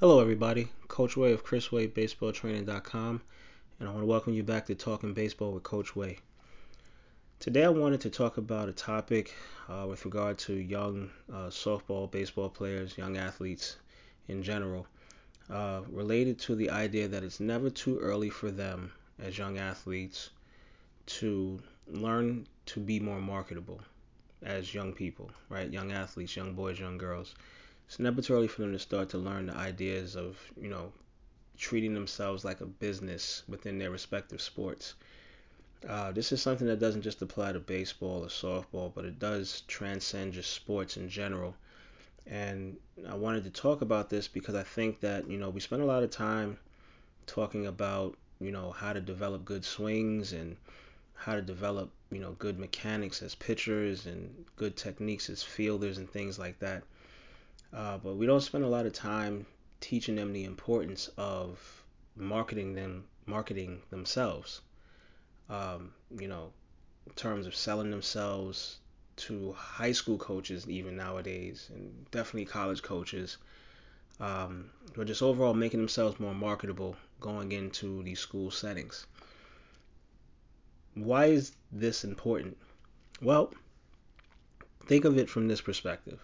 Hello, everybody. Coach Way of ChrisWayBaseballTraining.com, and I want to welcome you back to Talking Baseball with Coach Way. Today, I wanted to talk about a topic uh, with regard to young uh, softball, baseball players, young athletes in general, uh, related to the idea that it's never too early for them as young athletes to learn to be more marketable as young people, right? Young athletes, young boys, young girls it's never too early for them to start to learn the ideas of, you know, treating themselves like a business within their respective sports. Uh, this is something that doesn't just apply to baseball or softball, but it does transcend just sports in general. And I wanted to talk about this because I think that, you know, we spend a lot of time talking about, you know, how to develop good swings and how to develop, you know, good mechanics as pitchers and good techniques as fielders and things like that. Uh, but we don't spend a lot of time teaching them the importance of marketing them, marketing themselves. Um, you know, in terms of selling themselves to high school coaches, even nowadays, and definitely college coaches. Um, but just overall making themselves more marketable going into these school settings. Why is this important? Well, think of it from this perspective.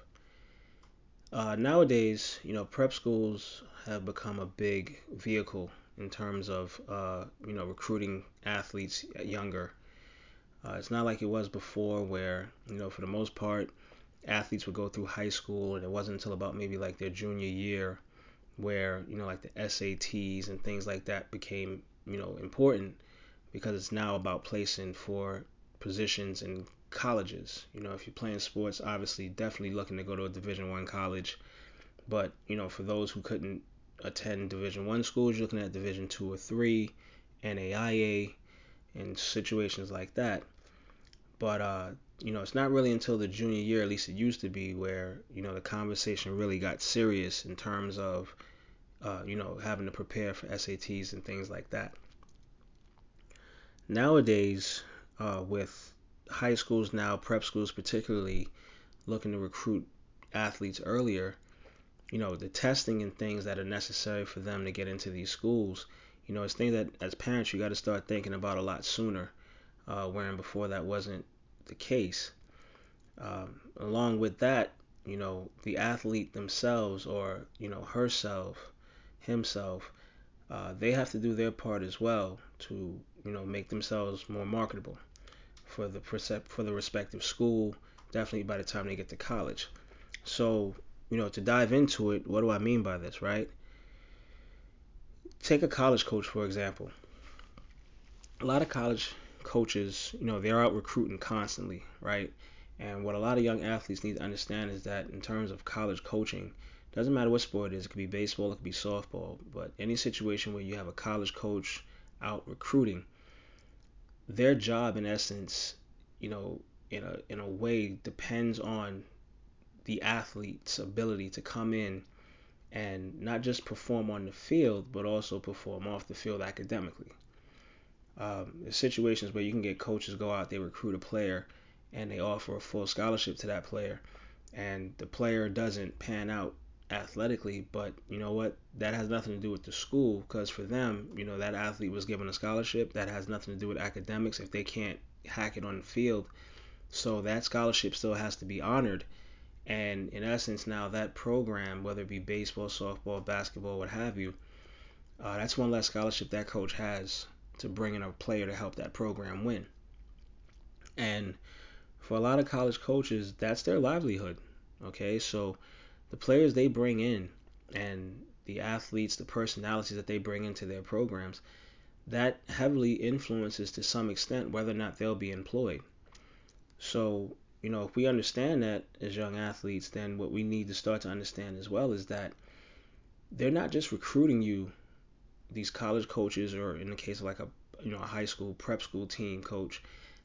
Uh, nowadays, you know, prep schools have become a big vehicle in terms of, uh, you know, recruiting athletes younger. Uh, it's not like it was before, where you know, for the most part, athletes would go through high school, and it wasn't until about maybe like their junior year where you know, like the SATs and things like that became, you know, important because it's now about placing for positions in colleges. You know, if you're playing sports, obviously, definitely looking to go to a Division One college. But you know, for those who couldn't attend Division One schools, you're looking at Division Two or Three, NAIA, and situations like that. But uh, you know, it's not really until the junior year, at least it used to be, where you know the conversation really got serious in terms of uh, you know having to prepare for SATs and things like that. Nowadays, uh, with high schools now, prep schools particularly, looking to recruit athletes earlier, you know, the testing and things that are necessary for them to get into these schools, you know, it's things that as parents you got to start thinking about a lot sooner, uh, wherein before that wasn't the case. Um, along with that, you know, the athlete themselves or, you know, herself, himself, uh, they have to do their part as well to, you know, make themselves more marketable for the for the respective school. Definitely by the time they get to college. So, you know, to dive into it, what do I mean by this, right? Take a college coach for example. A lot of college coaches, you know, they're out recruiting constantly, right? And what a lot of young athletes need to understand is that in terms of college coaching, doesn't matter what sport it is, it could be baseball, it could be softball, but any situation where you have a college coach out recruiting, their job in essence, you know, in a in a way depends on the athlete's ability to come in and not just perform on the field, but also perform off the field academically. Um, situations where you can get coaches go out, they recruit a player, and they offer a full scholarship to that player, and the player doesn't pan out athletically, but you know what? That has nothing to do with the school because for them, you know, that athlete was given a scholarship. That has nothing to do with academics if they can't hack it on the field. So that scholarship still has to be honored. And in essence, now that program, whether it be baseball, softball, basketball, what have you, uh, that's one less scholarship that coach has to bring in a player to help that program win. And for a lot of college coaches, that's their livelihood. Okay, so the players they bring in and the athletes, the personalities that they bring into their programs, that heavily influences to some extent whether or not they'll be employed. So, you know, if we understand that as young athletes, then what we need to start to understand as well is that they're not just recruiting you, these college coaches, or in the case of like a you know a high school prep school team coach,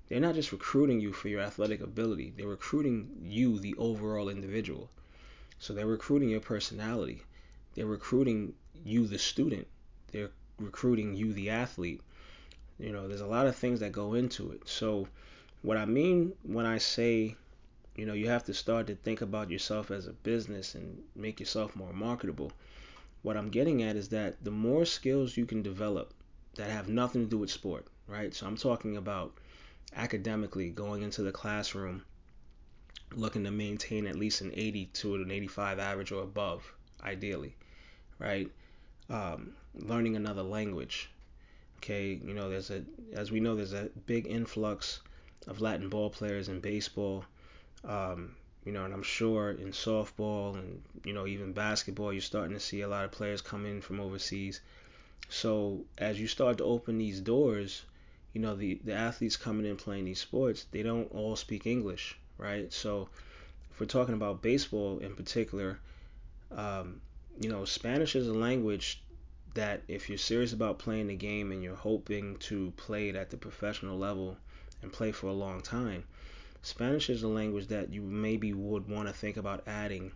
they're not just recruiting you for your athletic ability. They're recruiting you, the overall individual. So they're recruiting your personality. They're recruiting you, the student. They're recruiting you, the athlete. You know, there's a lot of things that go into it. So, what I mean when I say, you know, you have to start to think about yourself as a business and make yourself more marketable. what I'm getting at is that the more skills you can develop that have nothing to do with sport, right? So I'm talking about academically going into the classroom looking to maintain at least an 80 to an 85 average or above, ideally, right? Um, learning another language. Okay, you know, there's a, as we know, there's a big influx of Latin ball players in baseball. Um, you know, and I'm sure in softball and you know even basketball, you're starting to see a lot of players come in from overseas. So as you start to open these doors, you know the the athletes coming in playing these sports, they don't all speak English, right? So if we're talking about baseball in particular, um, you know Spanish is a language that if you're serious about playing the game and you're hoping to play it at the professional level and play for a long time, Spanish is a language that you maybe would want to think about adding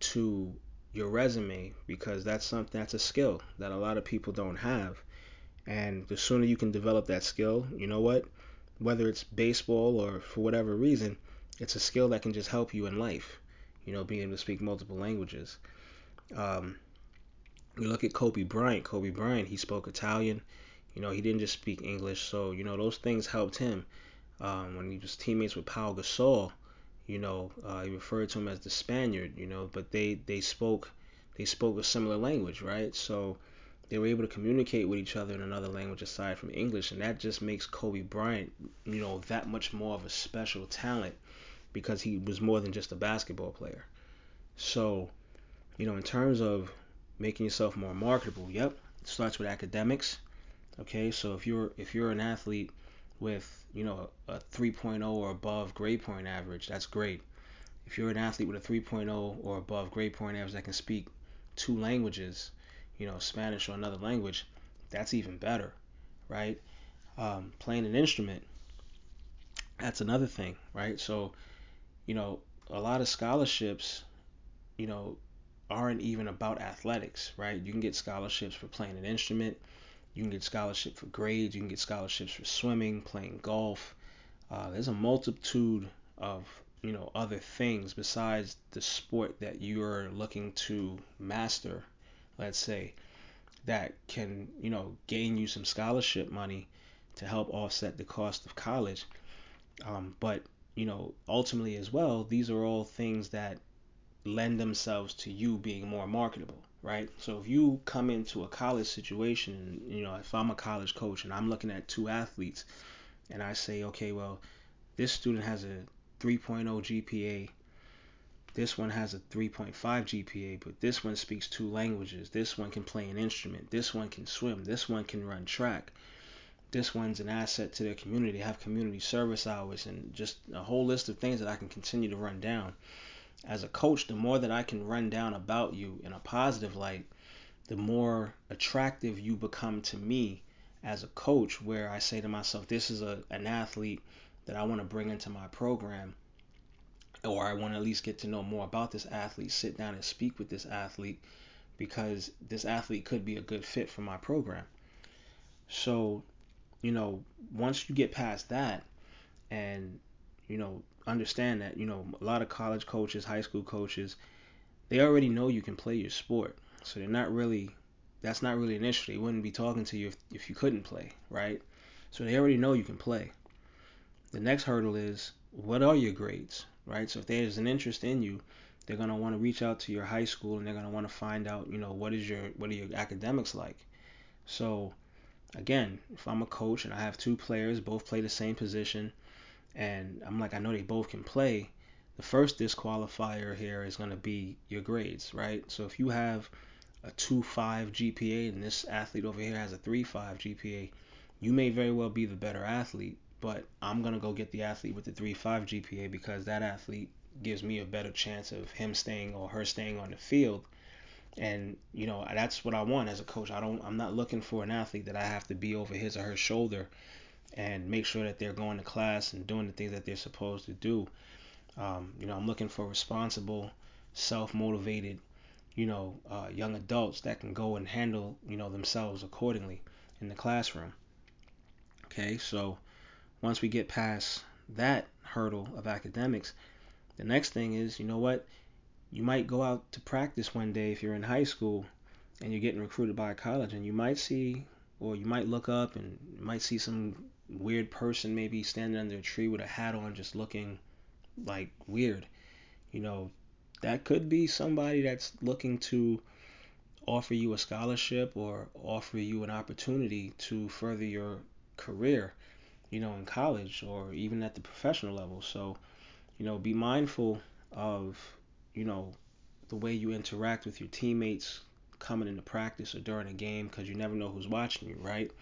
to your resume because that's something that's a skill that a lot of people don't have. And the sooner you can develop that skill, you know what? Whether it's baseball or for whatever reason, it's a skill that can just help you in life. You know, being able to speak multiple languages. Um, we look at Kobe Bryant. Kobe Bryant, he spoke Italian. You know, he didn't just speak English. So, you know, those things helped him. Um, when he was teammates with Paul Gasol, you know, uh, he referred to him as the Spaniard. You know, but they they spoke they spoke a similar language, right? So they were able to communicate with each other in another language aside from English, and that just makes Kobe Bryant, you know, that much more of a special talent because he was more than just a basketball player. So, you know, in terms of making yourself more marketable. Yep, it starts with academics. Okay, so if you're if you're an athlete with you know a 3.0 or above grade point average, that's great. If you're an athlete with a 3.0 or above grade point average that can speak two languages, you know Spanish or another language, that's even better, right? Um, playing an instrument, that's another thing, right? So, you know, a lot of scholarships, you know, aren't even about athletics, right? You can get scholarships for playing an instrument, you can get scholarship for grades, you can get scholarships for swimming, playing golf. Uh, there's a multitude of you know other things besides the sport that you're looking to master, let's say, that can you know gain you some scholarship money to help offset the cost of college. Um, but you know ultimately as well, these are all things that lend themselves to you being more marketable, right? So if you come into a college situation, and, you know, if I'm a college coach and I'm looking at two athletes, and I say, okay, well, this student has a 3.0 GPA, this one has a 3.5 GPA, but this one speaks two languages. This one can play an instrument. This one can swim. This one can run track. This one's an asset to their community. They have community service hours and just a whole list of things that I can continue to run down as a coach, the more that I can run down about you in a positive light, the more attractive you become to me as a coach, where I say to myself, this is a, an athlete that I want to bring into my program, or I want to at least get to know more about this athlete, sit down and speak with this athlete, because this athlete could be a good fit for my program. So, you know, once you get past that, and you know, understand that, you know, a lot of college coaches, high school coaches, they already know you can play your sport. So they're not really, that's not really an issue. They wouldn't be talking to you if, if you couldn't play, right? So they already know you can play. The next hurdle is what are your grades, right? So if there's an interest in you, they're going to want to reach out to your high school and they're going to want to find out, you know, what is your what are your academics like? So again, if I'm a coach and I have two players, both play the same position, and I'm like, I know they both can play. The first disqualifier here is going to be your grades, right? So if you have a 2.5 GPA and this athlete over here has a 3.5 GPA, you may very well be the better athlete, but I'm going to go get the athlete with the 3.5 GPA because that athlete gives me a better chance of him staying or her staying on the field. And you know, that's what I want as a coach. I don't I'm not looking for an athlete that I have to be over his or her shoulder and make sure that they're going to class and doing the things that they're supposed to do. Um, you know, I'm looking for responsible, self-motivated, you know, uh, young adults that can go and handle, you know, themselves accordingly in the classroom. Okay, so once we get past that hurdle of academics, the next thing is, you know what? You might go out to practice one day if you're in high school and you're getting recruited by a college, and you might see, or you might look up and you might see some weird person maybe standing under a tree with a hat on, just looking like weird. You know, that could be somebody that's looking to offer you a scholarship or offer you an opportunity to further your career, you know, in college or even at the professional level. So, you know, be mindful of, you know, the way you interact with your teammates coming into practice or during a game because you never know who's watching you, right?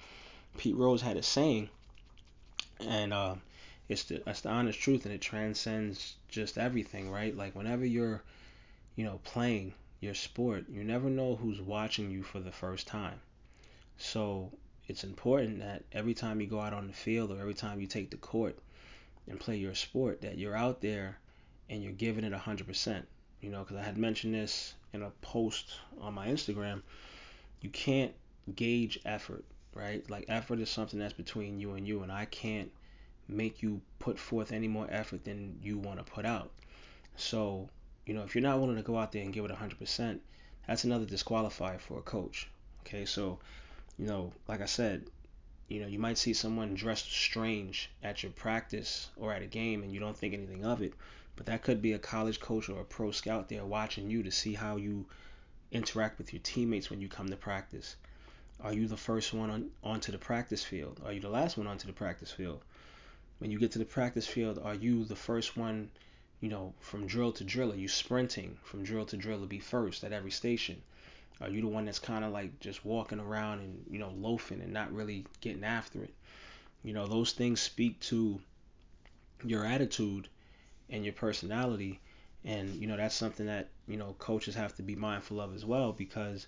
Pete Rose had a saying, and uh, it's the it's the honest truth, and it transcends just everything, right? Like whenever you're, you know, playing your sport, you never know who's watching you for the first time. So it's important that every time you go out on the field or every time you take the court and play your sport, that you're out there and you're giving it 100%. You know, because I had mentioned this in a post on my Instagram. You can't gauge effort, right? Like effort is something that's between you and you, and I can't make you put forth any more effort than you want to put out. So, you know, if you're not willing to go out there and give it 100%, that's another disqualifier for a coach. Okay, so, you know, like I said, you know, you might see someone dressed strange at your practice or at a game and you don't think anything of it, but that could be a college coach or a pro scout there watching you to see how you interact with your teammates when you come to practice. Are you the first one on, onto the practice field? Are you the last one onto the practice field? When you get to the practice field, are you the first one, you know, from drill to drill? Are you sprinting from drill to drill to be first at every station? Are you the one that's kind of like just walking around and, you know, loafing and not really getting after it? You know, those things speak to your attitude and your personality. And, you know, that's something that, you know, coaches have to be mindful of as well because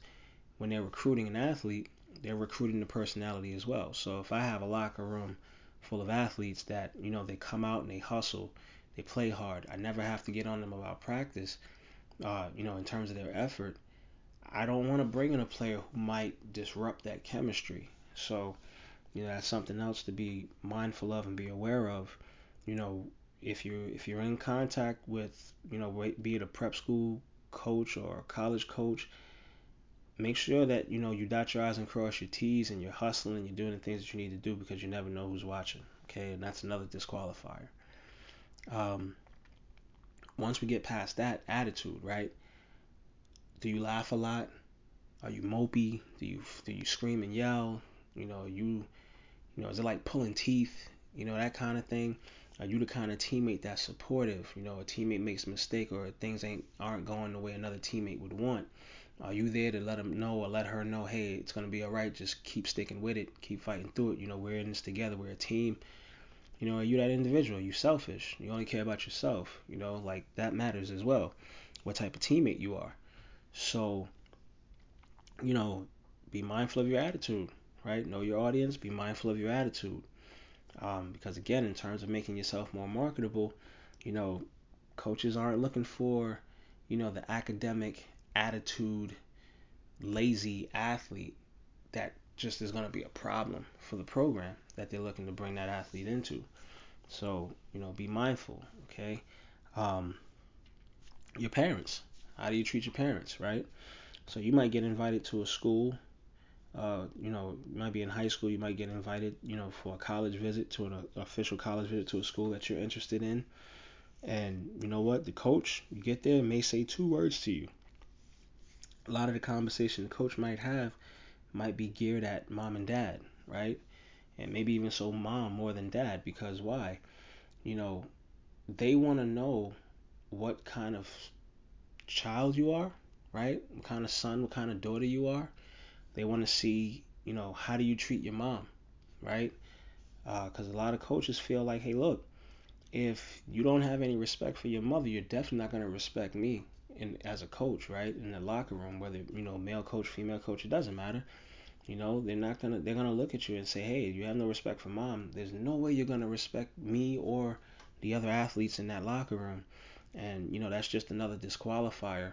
when they're recruiting an athlete, they're recruiting the personality as well. So if I have a locker room full of athletes that, you know, they come out and they hustle, they play hard, I never have to get on them about practice, uh, you know, in terms of their effort, I don't want to bring in a player who might disrupt that chemistry. So, you know, that's something else to be mindful of and be aware of. You know, if you if you're in contact with, you know, be it a prep school coach or a college coach, make sure that you know you dot your i's and cross your t's and you're hustling and you're doing the things that you need to do because you never know who's watching. Okay, and that's another disqualifier. Um, once we get past that attitude, right? Do you laugh a lot? Are you mopey? Do you do you scream and yell? You know, you you know, is it like pulling teeth? You know, that kind of thing. Are you the kind of teammate that's supportive? You know, a teammate makes a mistake or things ain't aren't going the way another teammate would want. Are you there to let them know or let her know, hey, it's gonna be all right. Just keep sticking with it. Keep fighting through it. You know, we're in this together. We're a team. You know, are you that individual? You selfish. You only care about yourself. You know, like that matters as well. What type of teammate you are. So you know, be mindful of your attitude, right? Know your audience, be mindful of your attitude. Um, because again, in terms of making yourself more marketable, you know, coaches aren't looking for, you know, the academic attitude, lazy athlete that just is going to be a problem for the program that they're looking to bring that athlete into. So, you know, be mindful, okay? Um, your parents. How do you treat your parents, right? So you might get invited to a school. Uh, you know, you might be in high school. You might get invited, you know, for a college visit to an official college visit to a school that you're interested in. And you know what? The coach, you get there, may say two words to you. A lot of the conversation the coach might have might be geared at mom and dad, right? And maybe even so mom more than dad because why? You know, they want to know what kind of child you are, right? What kind of son, what kind of daughter you are. They want to see, you know, how do you treat your mom, right? Because uh, a lot of coaches feel like, hey, look, if you don't have any respect for your mother, you're definitely not going to respect me in, as a coach, right? In the locker room, whether you know male coach, female coach, it doesn't matter. You know, they're not gonna they're gonna look at you and say, hey, you have no respect for mom. There's no way you're gonna respect me or the other athletes in that locker room. And you know that's just another disqualifier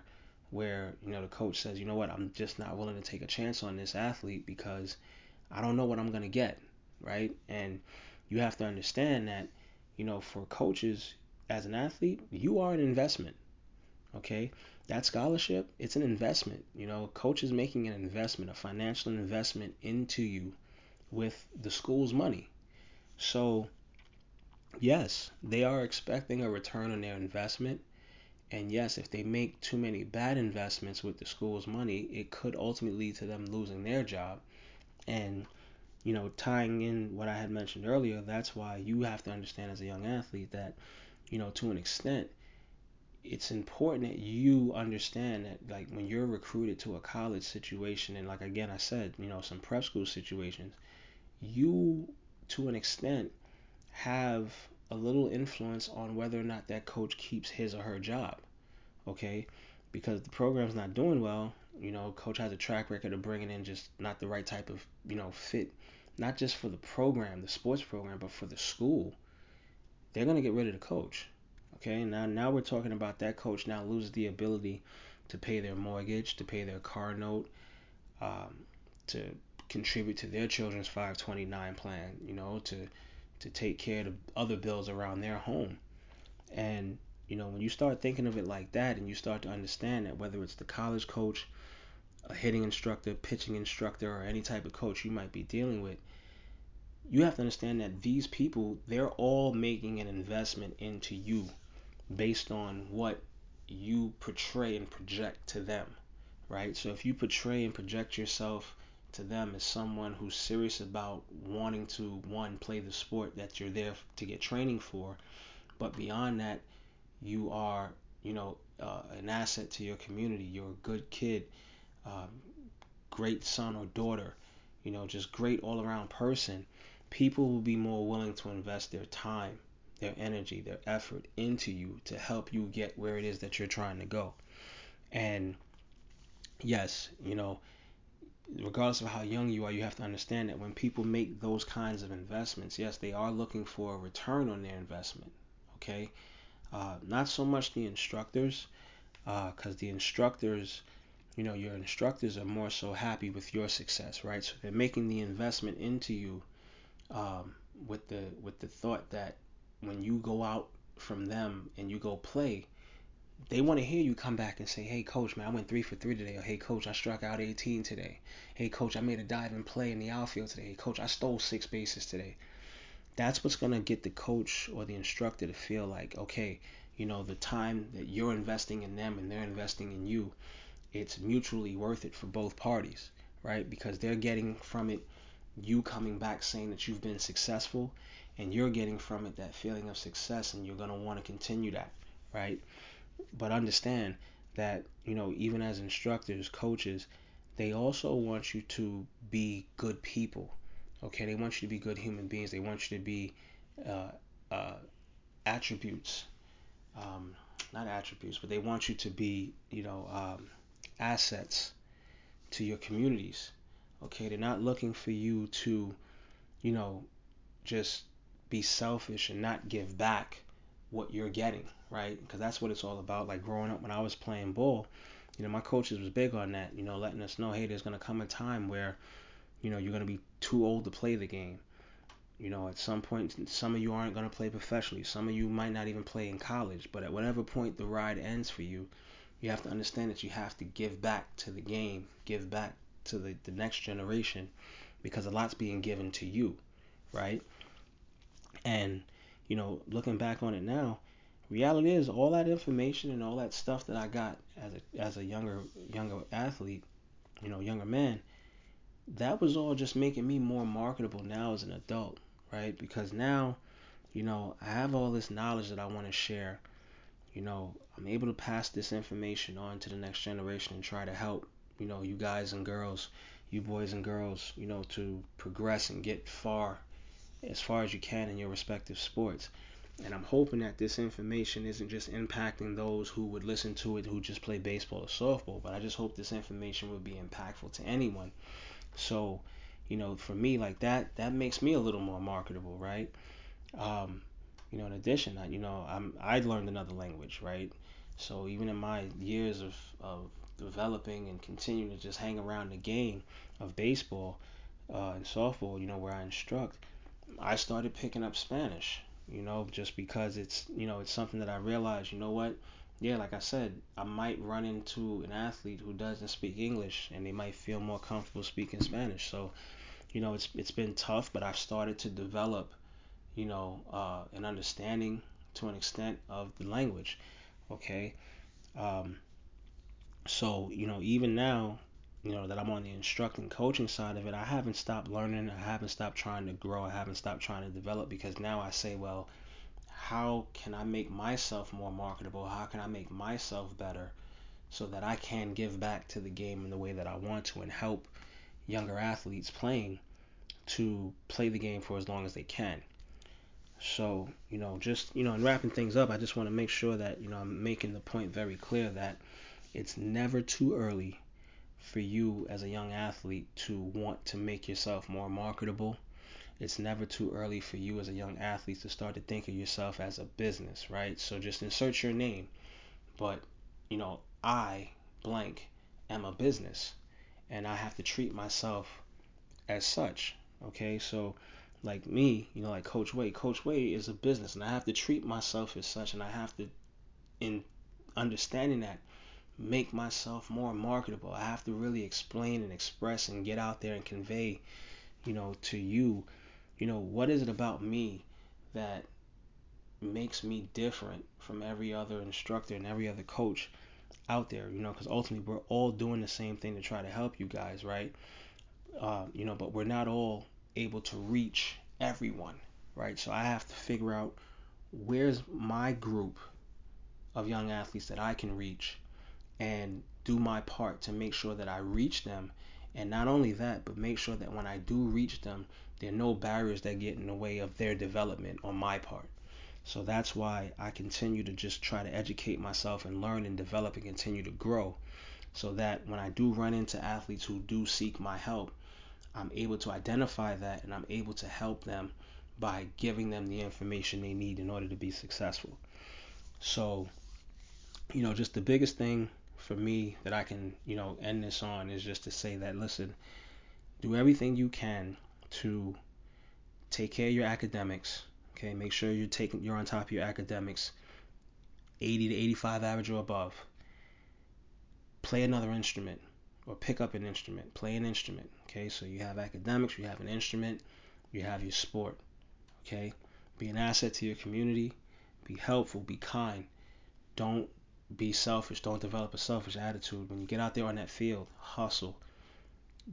where you know the coach says, you know what, I'm just not willing to take a chance on this athlete because I don't know what I'm gonna get, right? And you have to understand that, you know, for coaches as an athlete, you are an investment. Okay, that scholarship, it's an investment. You know, coach is making an investment, a financial investment into you with the school's money. So, yes, they are expecting a return on their investment. And yes, if they make too many bad investments with the school's money, it could ultimately lead to them losing their job. And, you know, tying in what I had mentioned earlier, that's why you have to understand as a young athlete that, you know, to an extent, it's important that you understand that like when you're recruited to a college situation and like again I said, you know, some prep school situations, you to an extent have a little influence on whether or not that coach keeps his or her job. Okay? Because the program's not doing well, you know, coach has a track record of bringing in just not the right type of, you know, fit, not just for the program, the sports program, but for the school. They're going to get rid of the coach. Okay, now now we're talking about that coach now loses the ability to pay their mortgage, to pay their car note, um, to contribute to their children's 529 plan, you know, to to take care of other bills around their home. And you know, when you start thinking of it like that, and you start to understand that whether it's the college coach, a hitting instructor, pitching instructor, or any type of coach you might be dealing with, you have to understand that these people, they're all making an investment into you based on what you portray and project to them, right? So if you portray and project yourself to them as someone who's serious about wanting to one play the sport that you're there to get training for, but beyond that, you are you know uh, an asset to your community. You're a good kid, um, great son or daughter, you know, just great all around person. People will be more willing to invest their time their energy, their effort into you to help you get where it is that you're trying to go. And yes, you know, regardless of how young you are, you have to understand that when people make those kinds of investments, yes, they are looking for a return on their investment. Okay, uh, not so much the instructors, because uh, the instructors, you know, your instructors are more so happy with your success, right? So they're making the investment into you um, with the with the thought that when you go out from them and you go play, they want to hear you come back and say, "Hey, coach, man, I went three for three today." Or, "Hey, coach, I struck out 18 today." "Hey, coach, I made a dive and play in the outfield today." "Hey, coach, I stole six bases today." That's what's gonna get the coach or the instructor to feel like, okay, you know, the time that you're investing in them and they're investing in you, it's mutually worth it for both parties, right? Because they're getting from it you coming back saying that you've been successful and you're getting from it that feeling of success and you're going to want to continue that right but understand that you know even as instructors coaches they also want you to be good people okay they want you to be good human beings they want you to be uh, uh, attributes um, not attributes but they want you to be you know um, assets to your communities okay they're not looking for you to you know just be selfish and not give back what you're getting, right? Because that's what it's all about. Like growing up when I was playing ball, you know, my coaches was big on that, you know, letting us know, hey, there's going to come a time where, you know, you're going to be too old to play the game. You know, at some point, some of you aren't going to play professionally. Some of you might not even play in college. But at whatever point the ride ends for you, you have to understand that you have to give back to the game, give back to the, the next generation because a lot's being given to you, right? And, you know, looking back on it now, reality is all that information and all that stuff that I got as a as a younger younger athlete, you know, younger man, that was all just making me more marketable now as an adult, right? Because now, you know, I have all this knowledge that I want to share. You know, I'm able to pass this information on to the next generation and try to help, you know, you guys and girls, you boys and girls, you know, to progress and get far as far as you can in your respective sports. And I'm hoping that this information isn't just impacting those who would listen to it who just play baseball or softball, but I just hope this information would be impactful to anyone. So, you know, for me, like that, that makes me a little more marketable, right? Um, you know, in addition, you know, I'm I learned another language, right? So even in my years of, of developing and continuing to just hang around the game of baseball uh, and softball, you know, where I instruct, I started picking up Spanish, you know, just because it's, you know, it's something that I realized, you know what, yeah, like I said, I might run into an athlete who doesn't speak English and they might feel more comfortable speaking Spanish. So, you know, it's it's been tough, but I've started to develop, you know, uh, an understanding to an extent of the language. Okay. Um, so, you know, even now, you know, that I'm on the instructing coaching side of it, I haven't stopped learning. I haven't stopped trying to grow. I haven't stopped trying to develop because now I say, well, how can I make myself more marketable? How can I make myself better so that I can give back to the game in the way that I want to and help younger athletes playing to play the game for as long as they can. So, you know, just, you know, in wrapping things up, I just want to make sure that, you know, I'm making the point very clear that it's never too early for you as a young athlete to want to make yourself more marketable it's never too early for you as a young athlete to start to think of yourself as a business, right? So just insert your name. But, you know, I, blank, am a business and I have to treat myself as such. Okay, so like me, you know, like Coach Way, Coach Way is a business and I have to treat myself as such and I have to, in understanding that, make myself more marketable. I have to really explain and express and get out there and convey, you know, to you you know, what is it about me that makes me different from every other instructor and every other coach out there? You know, because ultimately we're all doing the same thing to try to help you guys, right? Uh, you know, but we're not all able to reach everyone, right? So I have to figure out where's my group of young athletes that I can reach and do my part to make sure that I reach them. And not only that, but make sure that when I do reach them, there are no barriers that get in the way of their development on my part. So that's why I continue to just try to educate myself and learn and develop and continue to grow so that when I do run into athletes who do seek my help, I'm able to identify that and I'm able to help them by giving them the information they need in order to be successful. So, you know, just the biggest thing for me that I can, you know, end this on is just to say that listen, do everything you can to take care of your academics. Okay, make sure you're taking you're on top of your academics, 80 to 85 average or above. Play another instrument or pick up an instrument. Play an instrument. Okay, so you have academics, you have an instrument, you have your sport. Okay, be an asset to your community. Be helpful. Be kind. Don't be selfish. Don't develop a selfish attitude. When you get out there on that field, hustle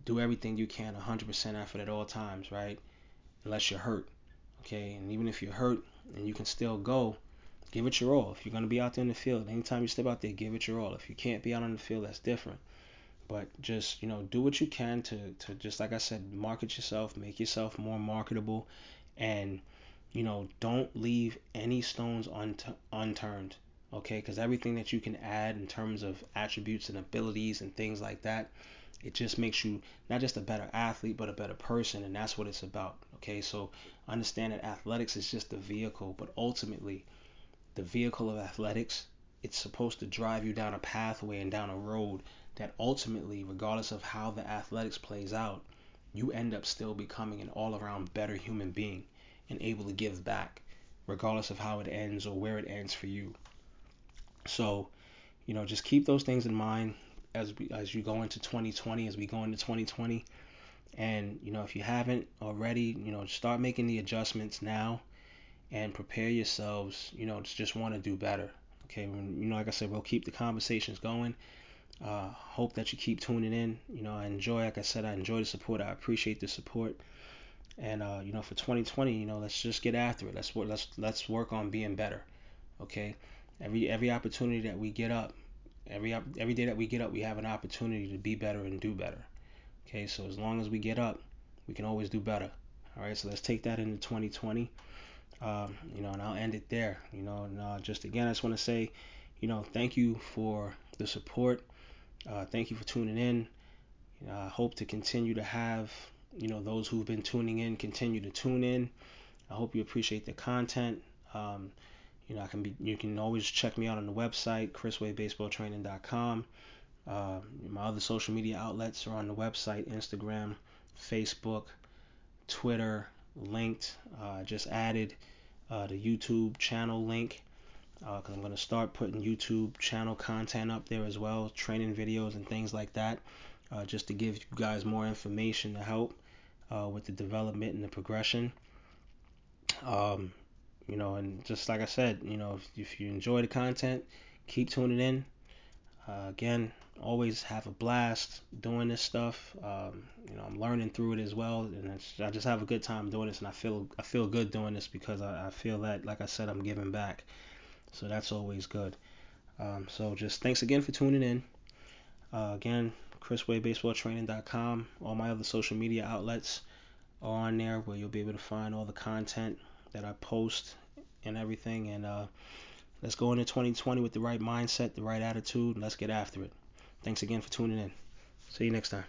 do everything you can 100% effort at all times, right? Unless you're hurt, okay? And even if you're hurt and you can still go, give it your all. If you're going to be out there in the field, anytime you step out there, give it your all. If you can't be out on the field, that's different. But just, you know, do what you can to, to just, like I said, market yourself, make yourself more marketable, and, you know, don't leave any stones unt- unturned, okay? Because everything that you can add in terms of attributes and abilities and things like that, it just makes you not just a better athlete, but a better person, and that's what it's about. Okay, so understand that athletics is just the vehicle, but ultimately, the vehicle of athletics, it's supposed to drive you down a pathway and down a road that ultimately, regardless of how the athletics plays out, you end up still becoming an all around better human being and able to give back, regardless of how it ends or where it ends for you. So, you know, just keep those things in mind as we as you go into 2020, as we go into 2020. And you know, if you haven't already, you know, start making the adjustments now and prepare yourselves. You know, just want to do better. Okay, you know, like I said, we'll keep the conversations going. Uh, hope that you keep tuning in. You know, I enjoy, like I said, I enjoy the support. I appreciate the support. And uh, you know, for 2020, you know, let's just get after it. Let's let's let's work on being better. Okay, every every opportunity that we get up, Every every day that we get up, we have an opportunity to be better and do better. Okay, so as long as we get up, we can always do better. All right, so let's take that into 2020. Um, you know, and I'll end it there. You know, and uh, just again, I just want to say, you know, thank you for the support. Uh, thank you for tuning in. I hope to continue to have, you know, those who've been tuning in continue to tune in. I hope you appreciate the content. Um, you know, I can be. You can always check me out on the website, chriswaybaseballtraining.com. Uh, my other social media outlets are on the website: Instagram, Facebook, Twitter, linked. Uh, just added uh, the YouTube channel link. because uh, I'm going to start putting YouTube channel content up there as well, training videos and things like that, uh, just to give you guys more information to help uh, with the development and the progression. Um, you know, and just like I said, you know, if, if you enjoy the content, keep tuning in. Uh, again, always have a blast doing this stuff. Um, you know, I'm learning through it as well, and I just have a good time doing this, and I feel I feel good doing this because I, I feel that, like I said, I'm giving back. So that's always good. Um, so just thanks again for tuning in. Uh, again, ChrisWayBaseballTraining.com. All my other social media outlets are on there where you'll be able to find all the content that I post and everything. And uh, let's go into 2020 with the right mindset, the right attitude, and let's get after it. Thanks again for tuning in. See you next time.